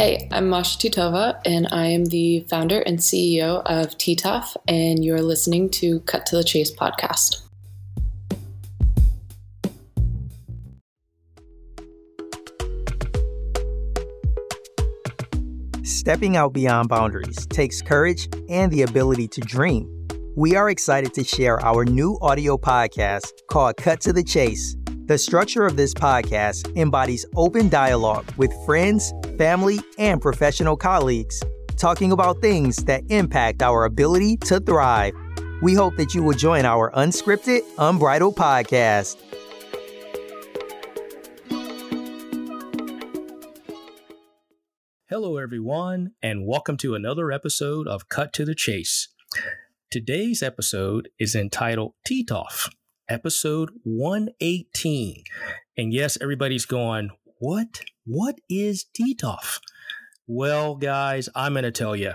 Hey, I'm Masha Titova, and I am the founder and CEO of TITOV, and you're listening to Cut to the Chase podcast. Stepping out beyond boundaries takes courage and the ability to dream. We are excited to share our new audio podcast called Cut to the Chase. The structure of this podcast embodies open dialogue with friends, family, and professional colleagues, talking about things that impact our ability to thrive. We hope that you will join our unscripted, unbridled podcast. Hello, everyone, and welcome to another episode of Cut to the Chase. Today's episode is entitled TITOV, episode 118. And yes, everybody's going, What? What is TITOV? Well, guys, I'm going to tell you,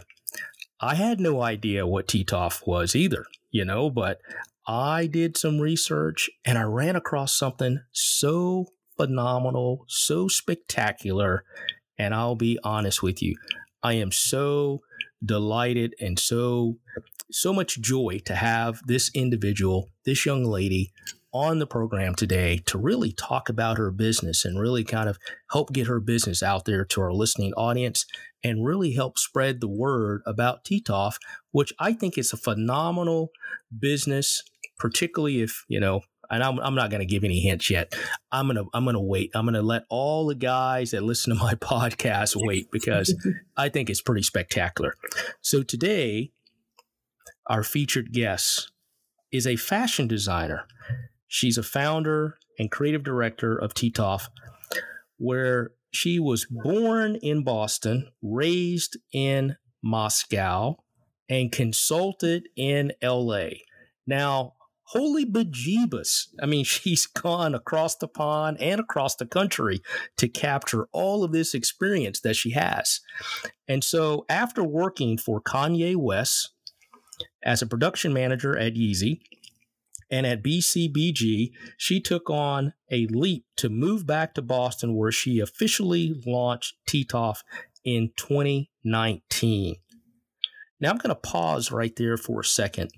I had no idea what TITOV was either, you know, but I did some research and I ran across something so phenomenal, so spectacular. And I'll be honest with you, I am so delighted and so so much joy to have this individual, this young lady on the program today to really talk about her business and really kind of help get her business out there to our listening audience and really help spread the word about TITOV, which I think is a phenomenal business, particularly if, you know, and I'm, I'm not going to give any hints yet. I'm going to I'm going to wait. I'm going to let all the guys that listen to my podcast wait because I think it's pretty spectacular. So today our featured guest is a fashion designer. She's a founder and creative director of TITOV, where she was born in Boston, raised in Moscow, and consulted in LA. Now, holy bejeebus. I mean, she's gone across the pond and across the country to capture all of this experience that she has. And so, after working for Kanye West, as a production manager at Yeezy and at BCBG, she took on a leap to move back to Boston, where she officially launched TITOV in 2019. Now, I'm going to pause right there for a second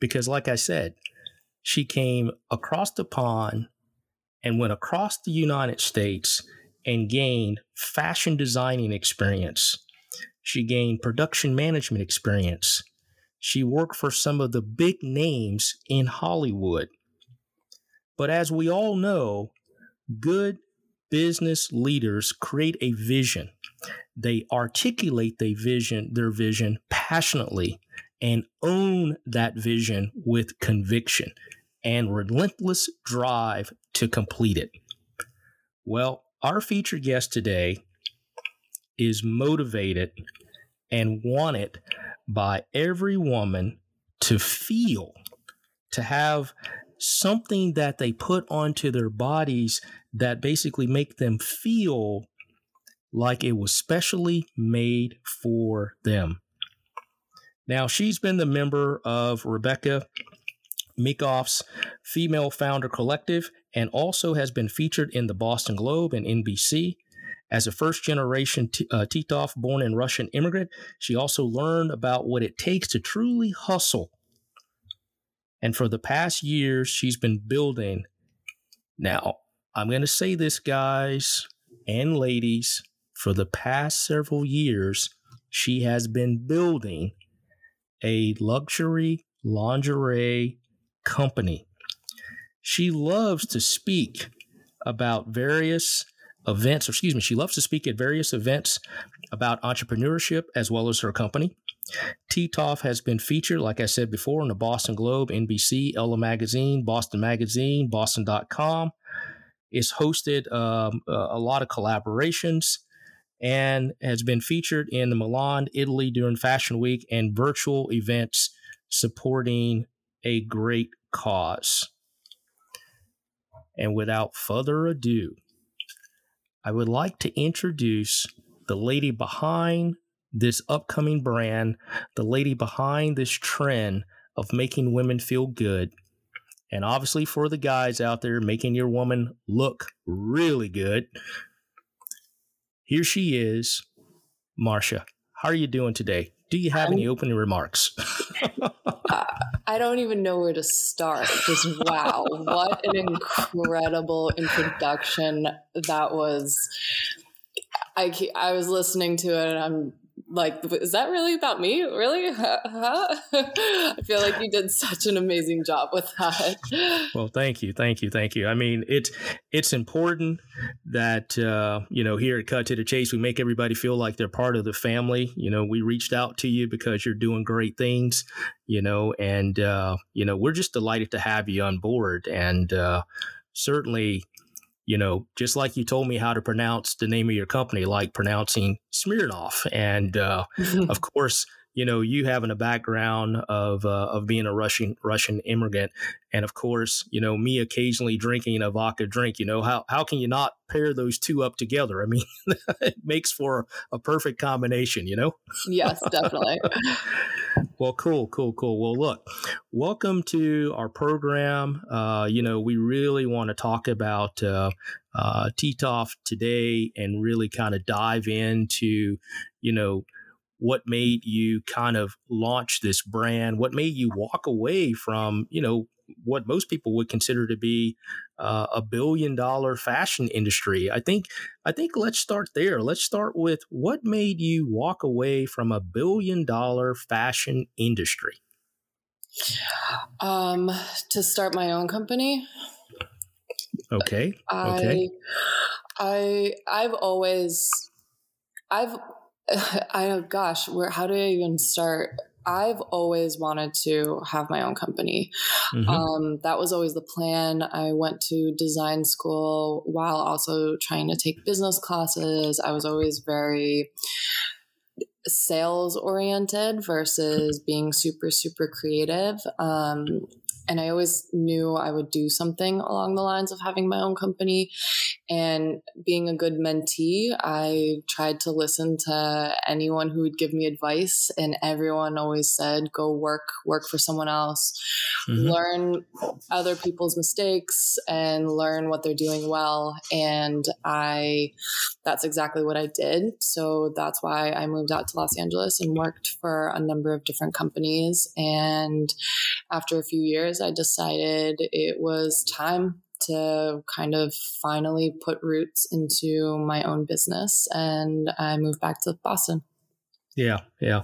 because, like I said, she came across the pond and went across the United States and gained fashion designing experience. She gained production management experience. She worked for some of the big names in Hollywood. But as we all know, good business leaders create a vision. They articulate their vision, their vision passionately and own that vision with conviction and relentless drive to complete it. Well, our featured guest today is motivated and wanted by every woman to feel, to have something that they put onto their bodies that basically make them feel like it was specially made for them. Now, she's been the member of Rebecca Minkoff's Female Founder Collective and also has been featured in the Boston Globe and NBC. As a first generation T- uh, Titov born in Russian immigrant, she also learned about what it takes to truly hustle. And for the past years, she's been building. Now, I'm going to say this, guys and ladies, for the past several years, she has been building a luxury lingerie company. She loves to speak about various events, excuse me, she loves to speak at various events about entrepreneurship as well as her company. TITOV has been featured, like I said before, in the Boston Globe, NBC, Ella Magazine, Boston Magazine, Boston.com. It's hosted um, a lot of collaborations and has been featured in the Milan, Italy during Fashion Week and virtual events supporting a great cause. And without further ado, I would like to introduce the lady behind this upcoming brand, the lady behind this trend of making women feel good. And obviously, for the guys out there making your woman look really good, here she is, Masha. how are you doing today? Do you have any opening remarks? uh, I don't even know where to start. Just wow, what an incredible introduction that was. I I was listening to it and I'm like, is that really about me? Really? I feel like you did such an amazing job with that. Well, thank you, thank you, thank you. I mean, it's it's important that uh, you know here at Cut to the Chase, we make everybody feel like they're part of the family. You know, we reached out to you because you're doing great things. You know, and uh, you know, we're just delighted to have you on board, and uh, certainly you know, just like you told me how to pronounce the name of your company, like pronouncing Smirnoff. And uh, of course, you know, you having a background of uh, of being a Russian Russian immigrant, and of course, you know, me occasionally drinking a vodka drink. You know, how how can you not pair those two up together? I mean, it makes for a perfect combination. You know. Yes, definitely. well, cool, cool, cool. Well, look, welcome to our program. Uh, you know, we really want to talk about uh, uh, TITOV today and really kind of dive into, you know what made you kind of launch this brand? What made you walk away from, you know, what most people would consider to be uh, a billion dollar fashion industry. I think I think let's start there. Let's start with what made you walk away from a billion dollar fashion industry. Um, to start my own company. Okay. Okay. I I I've always I've I know, gosh, where how do I even start? I've always wanted to have my own company. Mm-hmm. Um, that was always the plan. I went to design school while also trying to take business classes. I was always very sales oriented versus being super, super creative. Um, and I always knew I would do something along the lines of having my own company. And being a good mentee, I tried to listen to anyone who would give me advice, and everyone always said, "Go work, work for someone else, mm-hmm. learn other people's mistakes, and learn what they're doing well." And I, that's exactly what I did. So that's why I moved out to Los Angeles and worked for a number of different companies. And after a few years, I decided it was time to kind of finally put roots into my own business and I moved back to Boston. Yeah, yeah.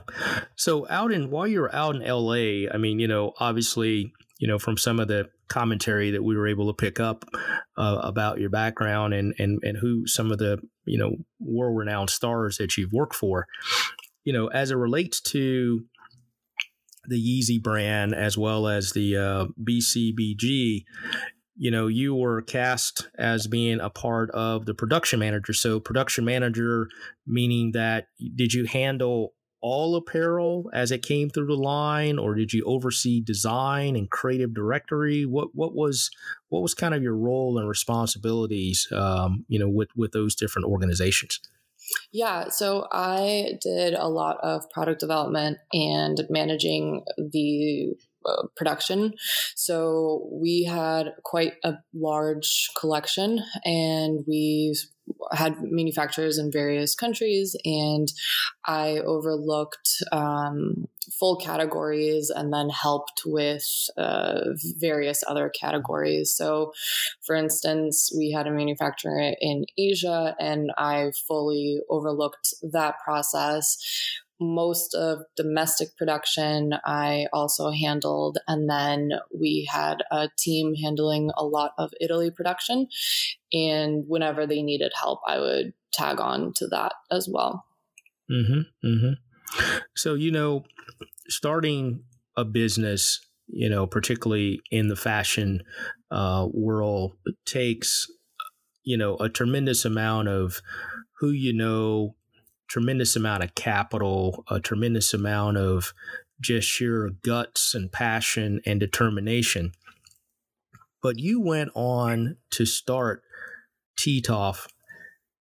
So out in while you're out in LA, I mean, you know, obviously, you know, from some of the commentary that we were able to pick up uh, about your background and and and who some of the you know world renowned stars that you've worked for, you know, as it relates to the Yeezy brand as well as the uh, BCBG, you know, you were cast as being a part of the production manager. So, production manager meaning that did you handle all apparel as it came through the line, or did you oversee design and creative directory? What what was what was kind of your role and responsibilities, um, you know, with with those different organizations? Yeah, so I did a lot of product development and managing the uh, production. So we had quite a large collection and we had manufacturers in various countries and I overlooked um, full categories and then helped with uh, various other categories. So, for instance, we had a manufacturer in Asia and I fully overlooked that process most of domestic production I also handled. And then we had a team handling a lot of Italy production. And whenever they needed help, I would tag on to that as well. Mm-hmm, mm-hmm. So, you know, starting a business, you know, particularly in the fashion uh, world, takes, you know, a tremendous amount of who you know, tremendous amount of capital, a tremendous amount of just sheer guts and passion and determination. But you went on to start TITOV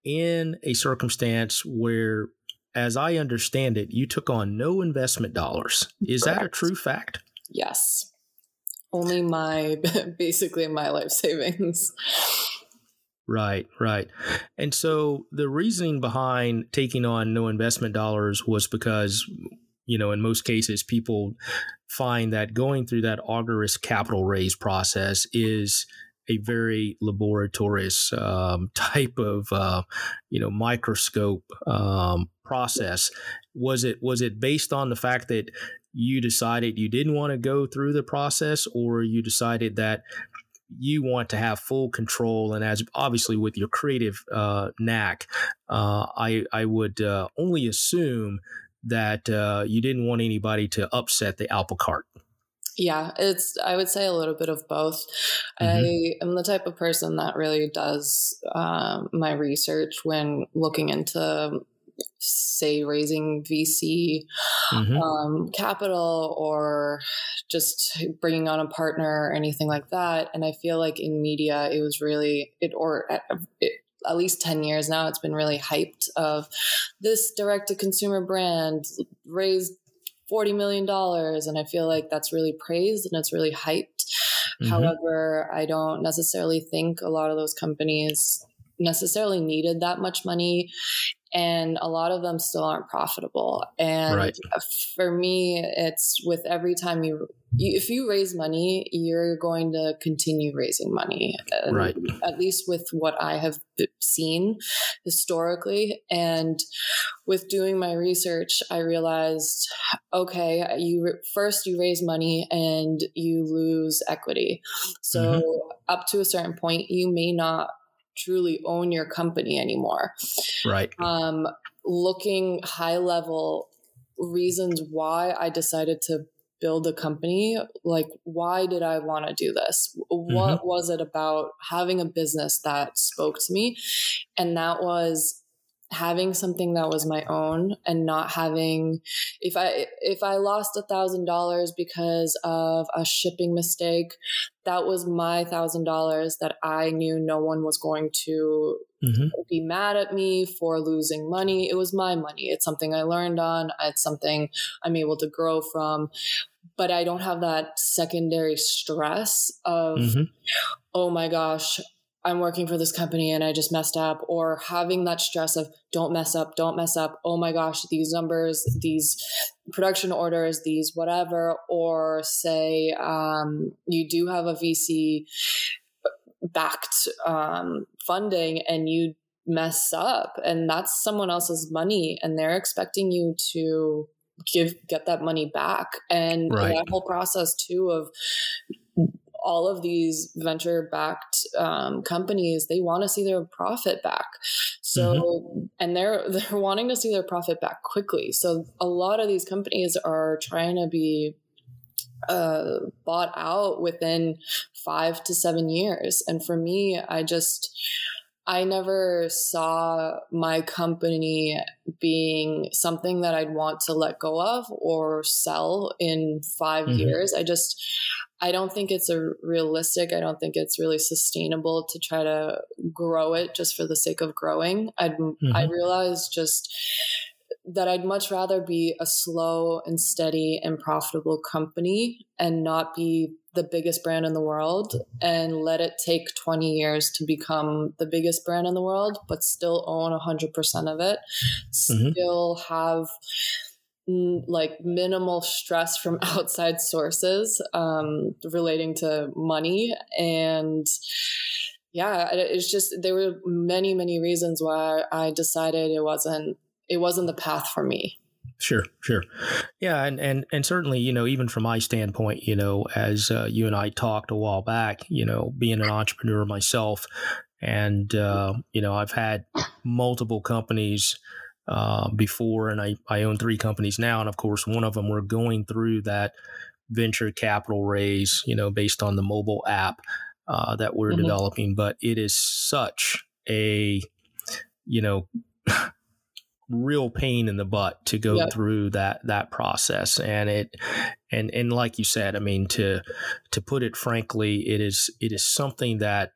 in a circumstance where, as I understand it, you took on no investment dollars. Is Correct. that a true fact? Yes. Only my, basically my life savings. Right, right. And so the reasoning behind taking on no investment dollars was because, you know, in most cases, people find that going through that arduous capital raise process is a very laborious um, type of uh, you know microscope um, process. Was it was it based on the fact that you decided you didn't want to go through the process, or you decided that you want to have full control? And as obviously with your creative uh, knack, uh, I I would uh, only assume that uh, you didn't want anybody to upset the apple cart. Yeah, it's I would say a little bit of both. Mm-hmm. I am the type of person that really does uh, my research when looking into say raising VC mm-hmm. um, capital or just bringing on a partner or anything like that. And I feel like in media, it was really it or it, at least 10 years now it's been really hyped of this direct to consumer brand raised $40 million. And I feel like that's really praised and it's really hyped. Mm-hmm. However, I don't necessarily think a lot of those companies necessarily needed that much money and a lot of them still aren't profitable and right. for me it's with every time you, you, if you raise money you're going to continue raising money right at least with what i have seen historically and with doing my research i realized okay you first you raise money and you lose equity so mm-hmm. up to a certain point you may not truly own your company anymore. Right. Um, looking high level reasons why I decided to build a company like why did i want to do this what mm-hmm. was it about having a business that spoke to me and that was having something that was my own and not having if i if i lost a thousand dollars because of a shipping mistake that was my thousand dollars that i knew no one was going to mm-hmm. be mad at me for losing money it was my money it's something i learned on it's something i'm able to grow from but i don't have that secondary stress of mm-hmm. oh my gosh I'm working for this company and I just messed up, or having that stress of don't mess up, don't mess up. Oh my gosh, these numbers, these production orders, these whatever, or say um, you do have a VC backed um, funding and you mess up, and that's someone else's money, and they're expecting you to give get that money back and right. that whole process too of all of these venture backed um, companies they want to see their profit back so mm-hmm. and they're they're wanting to see their profit back quickly so a lot of these companies are trying to be uh, bought out within five to seven years and for me i just I never saw my company being something that I'd want to let go of or sell in 5 mm-hmm. years. I just, I don't think it's a realistic. I don't think it's really sustainable to try to grow it just for the sake of growing. I mm-hmm. I realized just that I'd much rather be a slow and steady and profitable company and not be the biggest brand in the world and let it take 20 years to become the biggest brand in the world, but still own 100% of it, mm-hmm. still have like minimal stress from outside sources um, relating to money and yeah it's just there were many many reasons why i decided it wasn't it wasn't the path for me Sure, sure. Yeah, and, and and certainly, you know, even from my standpoint, you know, as uh, you and I talked a while back, you know, being an entrepreneur myself, and uh, you know, I've had multiple companies uh, before, and I, I own three companies now. And of course, one of them we're going through that venture capital raise, you know, based on the mobile app uh, that we're mm-hmm. developing. But it is such a, you know, real pain in the butt to go yep. through that that process and it and and like you said i mean to to put it frankly it is it is something that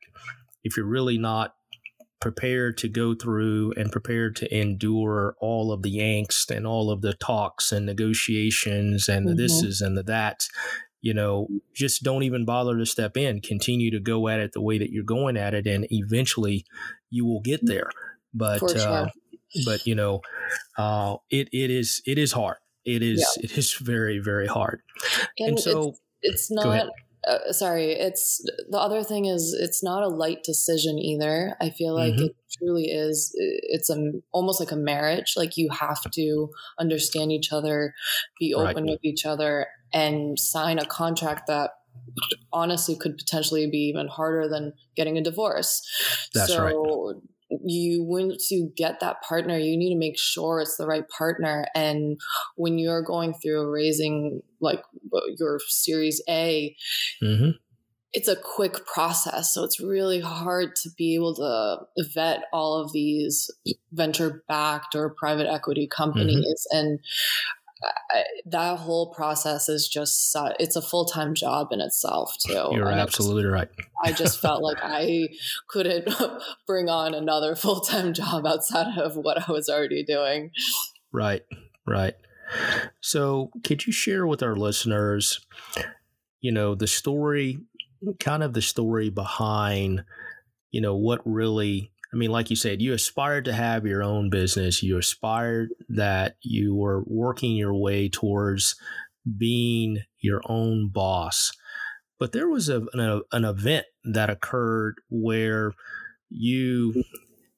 if you're really not prepared to go through and prepared to endure all of the angst and all of the talks and negotiations and the mm-hmm. thises and the that you know, just don't even bother to step in. Continue to go at it the way that you're going at it, and eventually you will get there. But sure. uh, but you know, uh, it it is it is hard. It is Yeah. it is very very hard. And, And so it's, it's not. Uh, sorry, it's the other thing is it's not a light decision either. I feel like Mhm. it truly is. It's a almost like a marriage. Like you have to understand each other, be Right. open with each other, and sign a contract that honestly could potentially be even harder than getting a divorce. That's so right. You once you get that partner, you need to make sure it's the right partner. And when you're going through raising like your Series A, hmm it's a quick process. So it's really hard to be able to vet all of these venture backed or private equity companies. And I, that whole process is just, su- it's a full time job in itself, too. you're And absolutely right. I just felt like I couldn't bring on another full time job outside of what I was already doing. Right, right. So, could you share with our listeners, you know, the story, kind of the story behind, you know, what really, I mean, like you said, you aspired to have your own business. You aspired that you were working your way towards being your own boss. But there was a, an, an event that occurred where you,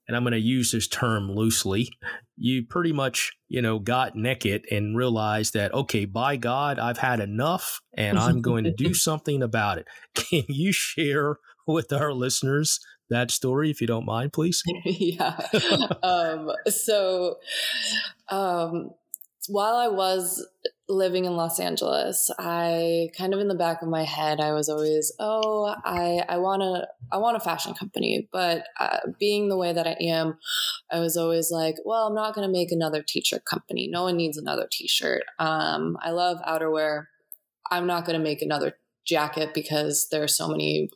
and I'm going to use this term loosely, you pretty much, you know, got naked and realized that, okay, by God, I've had enough and I'm going to do something about it. Can you share with our listeners that story, if you don't mind, please? yeah. um, so, um, while I was living in Los Angeles, I kind of in the back of my head, I was always, oh, I, I want to, I want a fashion company. But uh, being the way that I am, I was always like, well, I'm not going to make another t-shirt company. No one needs another t-shirt. Um, I love outerwear. I'm not going to make another jacket because there are so many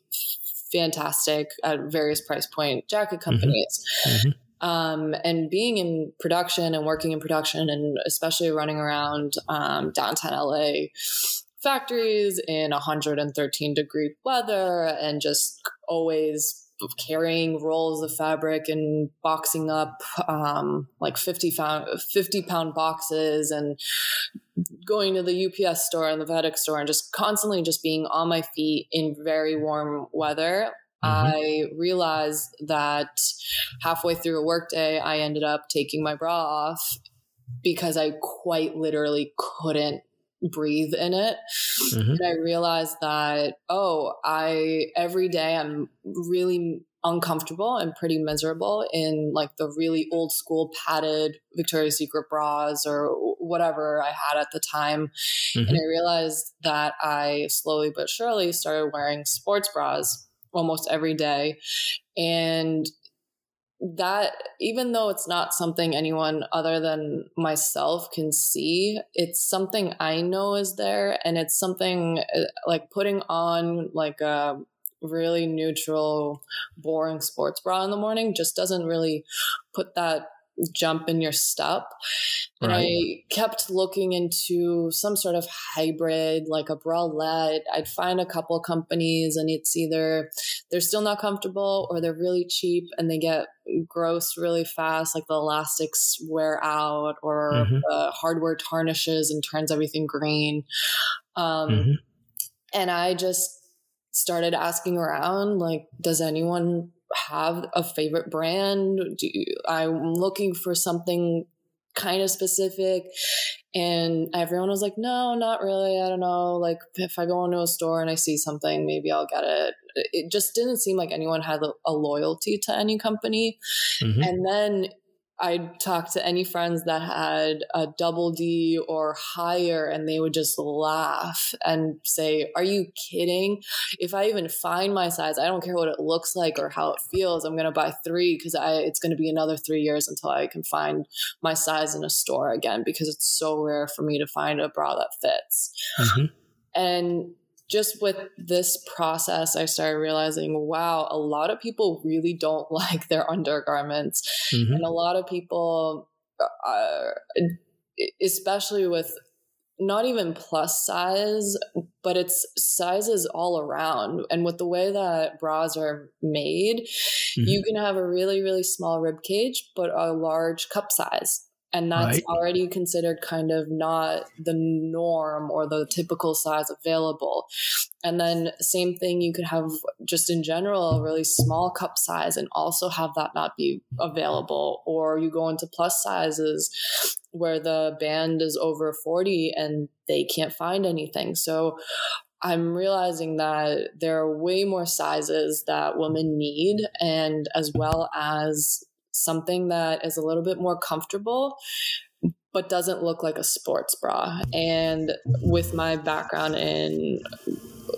fantastic at various price point jacket companies. Mhm. Um, and being in production and working in production and especially running around um, downtown LA factories in 113 degree weather and just always carrying rolls of fabric and boxing up um, like 50 pound, 50 pound boxes and going to the UPS store and the FedEx store and just constantly just being on my feet in very warm weather. I realized that halfway through a workday, I ended up taking my bra off because I quite literally couldn't breathe in it. Mhm. And I realized that, oh, I every day I'm really uncomfortable and pretty miserable in like the really old school padded Victoria's Secret bras or whatever I had at the time. Mhm. And I realized that I slowly but surely started wearing sports bras almost every day. And that, even though it's not something anyone other than myself can see, it's something I know is there. And it's something uh, like putting on like a really neutral, boring sports bra in the morning just doesn't really put that jump in your step. And Right. I kept looking into some sort of hybrid, like a bralette. I'd find a couple companies, and it's either they're still not comfortable or they're really cheap and they get gross really fast, like the elastics wear out or Mhm. the hardware tarnishes and turns everything green. Um, Mhm. and I just started asking around, like, does anyone have a favorite brand? Do you, I'm looking for something kind of specific. And everyone was like, no, not really. I don't know. Like, if I go into a store and I see something, maybe I'll get it. It just didn't seem like anyone had a, loyalty to any company. Mhm. And then I talked to any friends that had a double D or higher, and they would just laugh and say, Are you kidding? If I even find my size, I don't care what it looks like or how it feels. I'm going to buy three because it's going to be another three years until I can find my size in a store again because it's so rare for me to find a bra that fits. Mhm. And just with this process, I started realizing, wow, a lot of people really don't like their undergarments. Mhm. And a lot of people, uh, especially with not even plus size, but it's sizes all around. And with the way that bras are made, mm-hmm. you can have a really, really small rib cage, but a large cup size and that's right. already considered kind of not the norm or the typical size available. And then same thing you could have just in general a really small cup size and also have that not be available. Or you go into plus sizes where the band is over 40 and they can't find anything. So I'm realizing that there are way more sizes that women need, and as well as something that is a little bit more comfortable but doesn't look like a sports bra. And with my background in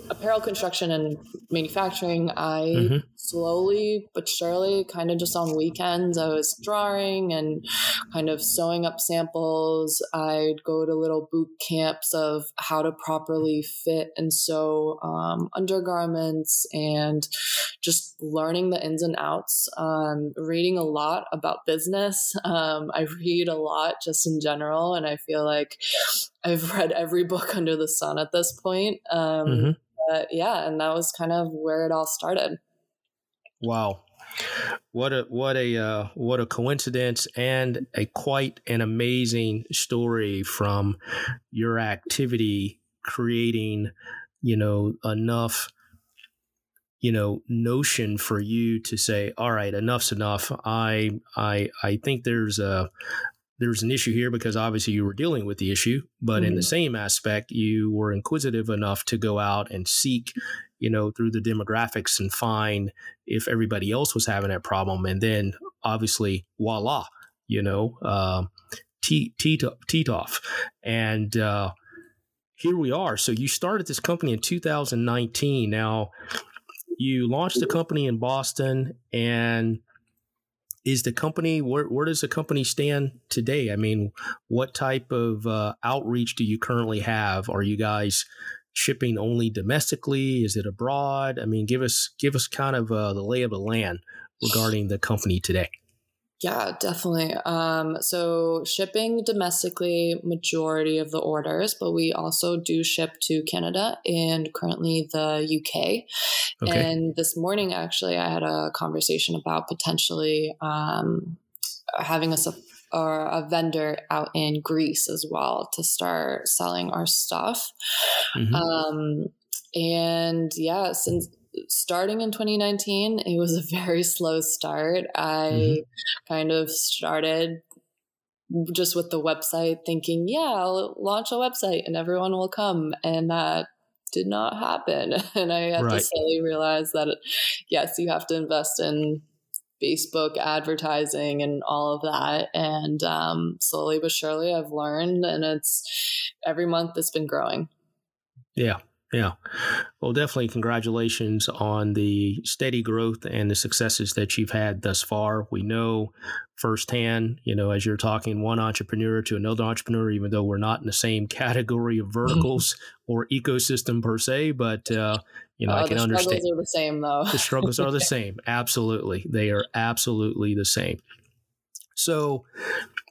apparel construction and manufacturing, I mm-hmm. Slowly but surely, kind of just on weekends, I was drawing and kind of sewing up samples. I'd go to little boot camps of how to properly fit and sew um, undergarments and just learning the ins and outs, um, reading a lot about business. Um, I read a lot just in general, and I feel like I've read every book under the sun at this point. Um, mm-hmm but yeah, and that was kind of where it all started. Wow. What a what a uh, what a coincidence and a quite an amazing story from your activity creating you know enough you know notion for you to say all right enough's enough i i i think there's a there's an issue here because obviously you were dealing with the issue, but mm-hmm. in the mm-hmm. same aspect, you were inquisitive enough to go out and seek, you know, through the demographics and find if everybody else was having that problem. And then obviously, voila, you know, uh, TITOV. And uh, here we are. So you started this company in 2019. Now, you launched the company in Boston and is the company where, where does the company stand today? I mean what type of uh, outreach do you currently have? Are you guys shipping only domestically? Is it abroad? I mean give us give us kind of uh, the lay of the land regarding the company today yeah, definitely. Um, so shipping domestically, majority of the orders, but we also do ship to Canada and currently the UK. Okay. And this morning, actually, I had a conversation about potentially um, having a or a vendor out in Greece as well to start selling our stuff. Mm-hmm. Um, and yeah, since starting in 2019, it was a very slow start. I mm-hmm. kind of started just with the website thinking, yeah, I'll launch a website and everyone will come. And that did not happen. And I had right. to slowly realize that, yes, you have to invest in Facebook advertising and all of that. And um, slowly but surely, I've learned, and it's every month it's been growing. Yeah, yeah. Well, definitely congratulations on the steady growth and the successes that you've had thus far. We know firsthand, you know, as you're talking one entrepreneur to another entrepreneur, even though we're not in the same category of verticals or ecosystem per se, but, uh, you know, uh, I can understand. The struggles are the same, though. the struggles are the same. Absolutely. They are absolutely the same. So,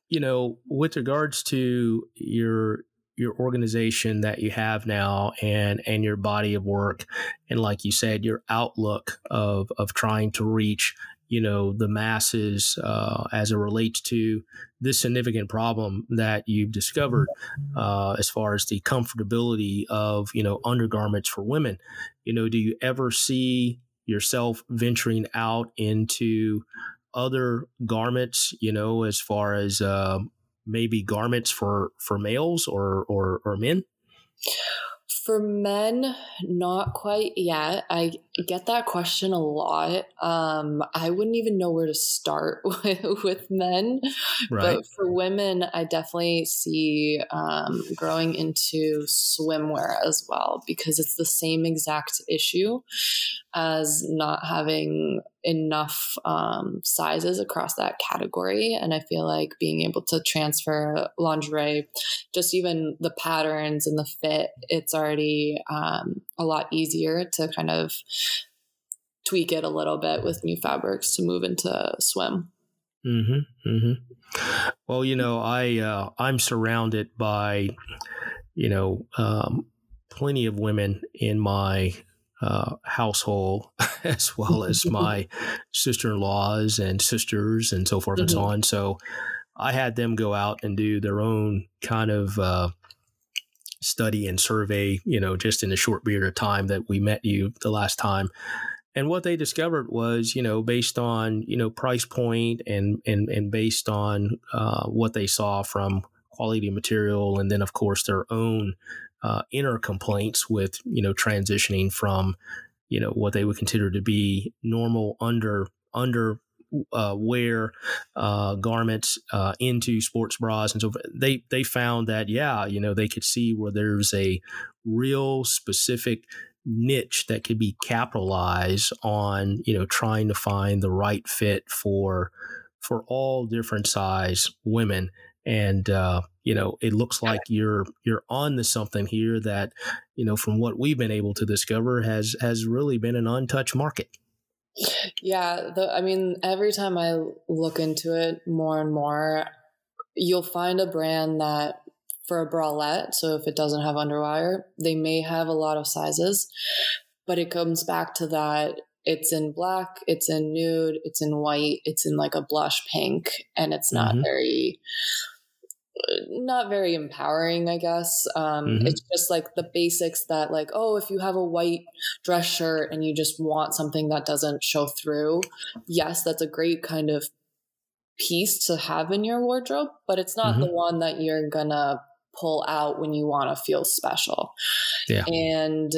you know, with regards to your your organization that you have now and and your body of work. And like you said your outlook of of trying to reach you know the masses uh, as it relates to this significant problem that you've discovered uh, as far as the comfortability of you know undergarments for women. You know do you ever see yourself venturing out into other garments you know as far as uh, maybe garments for for males or or, or men? For men, not quite yet. I get that question a lot. Um, I wouldn't even know where to start with, with men. Right. But for women, I definitely see um, growing into swimwear as well because it's the same exact issue as not having enough um, sizes across that category. And I feel like being able to transfer lingerie, just even the patterns and the fit, it's already um, a lot easier to kind of tweak it a little bit with new fabrics to move into swim. Mm-hmm, mm-hmm. Well, you know, I uh, I'm surrounded by you know, um, plenty of women in my uh, household, as well as my sister in laws and sisters and so forth mm-hmm. and so mm-hmm. on. So I had them go out and do their own kind of uh, study and survey, you know, just in the short period of time that we met you the last time. And what they discovered was, you know, based on, you know, price point and and and based on uh, what they saw from quality material, and then of course their own uh, inner complaints with, you know, transitioning from, you know, what they would consider to be normal under under uh, wear uh, garments uh, into sports bras. And so they they found that yeah you know they could see where there's a real specific niche that could be capitalized on you know trying to find the right fit for for all different size women and uh, you know it looks like you're you're on to something here that you know from what we've been able to discover has has really been an untouched market. Yeah, the, I mean, every time I look into it more and more, you'll find a brand that for a bralette, so if it doesn't have underwire, they may have a lot of sizes, but it comes back to that it's in black, it's in nude, it's in white, it's in like a blush pink, and it's not mm-hmm. very not very empowering, I guess. Um, mm-hmm. It's just like the basics that, like, oh, if you have a white dress shirt and you just want something that doesn't show through, yes, that's a great kind of piece to have in your wardrobe, but it's not mm-hmm. the one that you're gonna pull out when you want to feel special. Yeah. And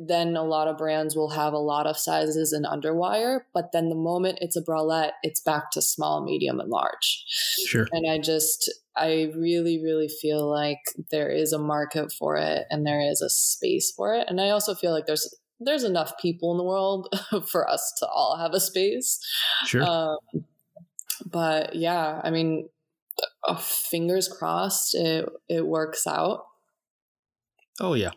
then a lot of brands will have a lot of sizes in underwire, but then the moment it's a bralette, it's back to small, medium, and large. Sure. And I just, I really, really feel like there is a market for it and there is a space for it. And I also feel like there's there's enough people in the world for us to all have a space. Sure. Um, but yeah, I mean, uh, fingers crossed it it works out. Oh yeah.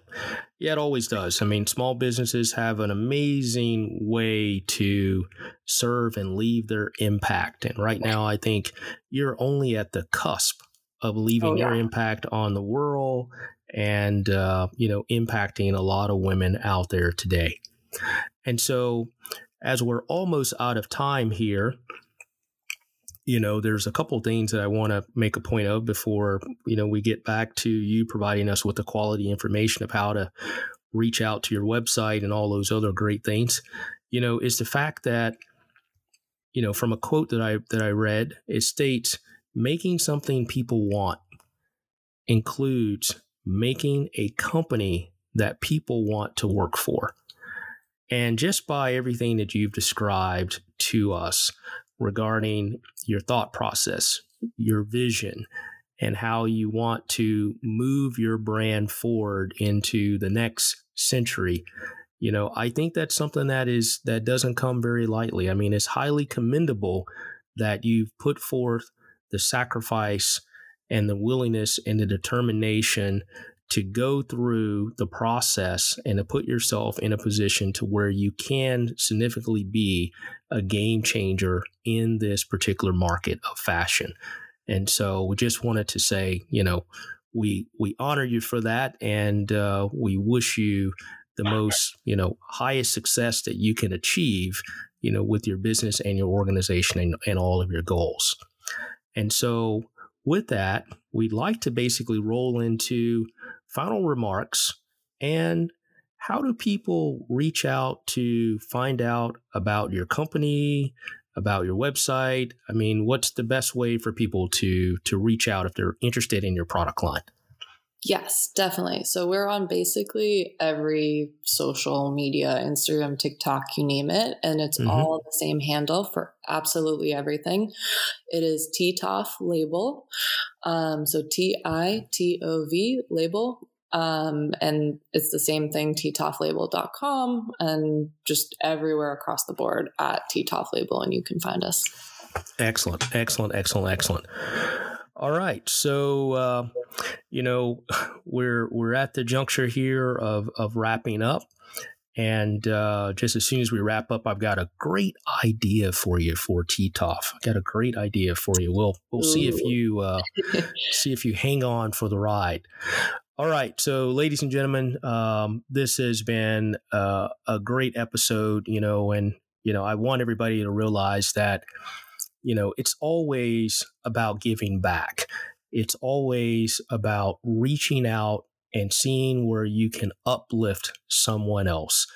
Yeah, it always does. I mean, small businesses have an amazing way to serve and leave their impact. And right now I think you're only at the cusp of leaving oh, yeah. your impact on the world and uh, you know, impacting a lot of women out there today. And so as we're almost out of time here, you know, there's a couple things that I want to make a point of before, you know, we get back to you providing us with the quality information of how to reach out to your website and all those other great things. You know, is the fact that, you know, from a quote that I that I read, it states making something people want includes making a company that people want to work for. And just by everything that you've described to us, regarding your thought process, your vision, and how you want to move your brand forward into the next century. You know, I think that's something that is that doesn't come very lightly. I mean, it's highly commendable that you've put forth the sacrifice and the willingness and the determination to go through the process and to put yourself in a position to where you can significantly be a game changer in this particular market of fashion. And so we just wanted to say, you know, we we honor you for that, and uh, we wish you the most, you know, highest success that you can achieve, you know, with your business and your organization and, and all of your goals. And so with that, we'd like to basically roll into final remarks and how do people reach out to find out about your company about your website? I mean what's the best way for people to to reach out if they're interested in your product line yes definitely so we're on basically every social media instagram tiktok you name it and it's mm-hmm. all the same handle for absolutely everything it is titov label um, so t-i-t-o-v label um, and it's the same thing, titovlabel.com and just everywhere across the board at titovlabel, and you can find us. Excellent, excellent, excellent, excellent. All right, so uh, you know we're we're at the juncture here of of wrapping up, and uh, just as soon as we wrap up, I've got a great idea for you for TITOV. I got a great idea for you. We'll we'll see if you uh, see if you hang on for the ride. All right. So, ladies and gentlemen, um, this has been uh, a great episode, you know, and, you know, I want everybody to realize that, you know, it's always about giving back. It's always about reaching out and seeing where you can uplift someone else.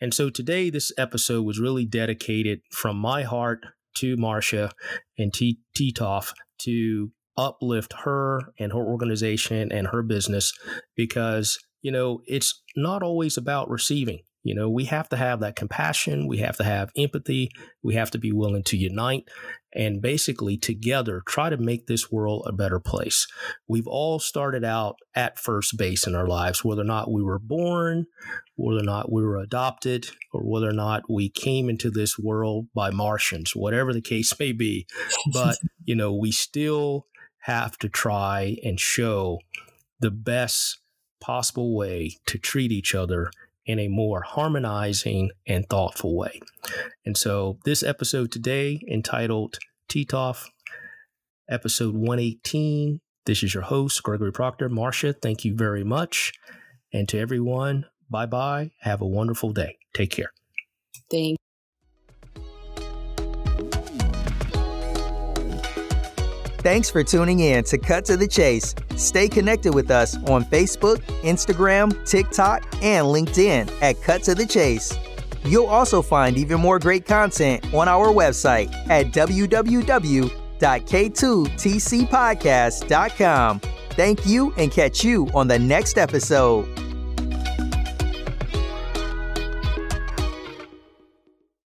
And so today, this episode was really dedicated from my heart to Masha and T- TITOV to uplift her and her organization and her business because, you know, it's not always about receiving. You know, we have to have that compassion. We have to have empathy. We have to be willing to unite and basically together try to make this world a better place. We've all started out at first base in our lives, whether or not we were born, whether or not we were adopted, or whether or not we came into this world by Martians, whatever the case may be. But, you know, we still have to try and show the best possible way to treat each other in a more harmonizing and thoughtful way. And so, this episode today, entitled TITOV, episode 118. This is your host, Gregory Proctor. Masha, thank you very much. And to everyone, bye bye. Have a wonderful day. Take care. Thank Thanks for tuning in to Cut to the Chase. Stay connected with us on Facebook, Instagram, TikTok, and LinkedIn at Cut to the Chase. You'll also find even more great content on our website at www.k2tcpodcast.com. Thank you and catch you on the next episode.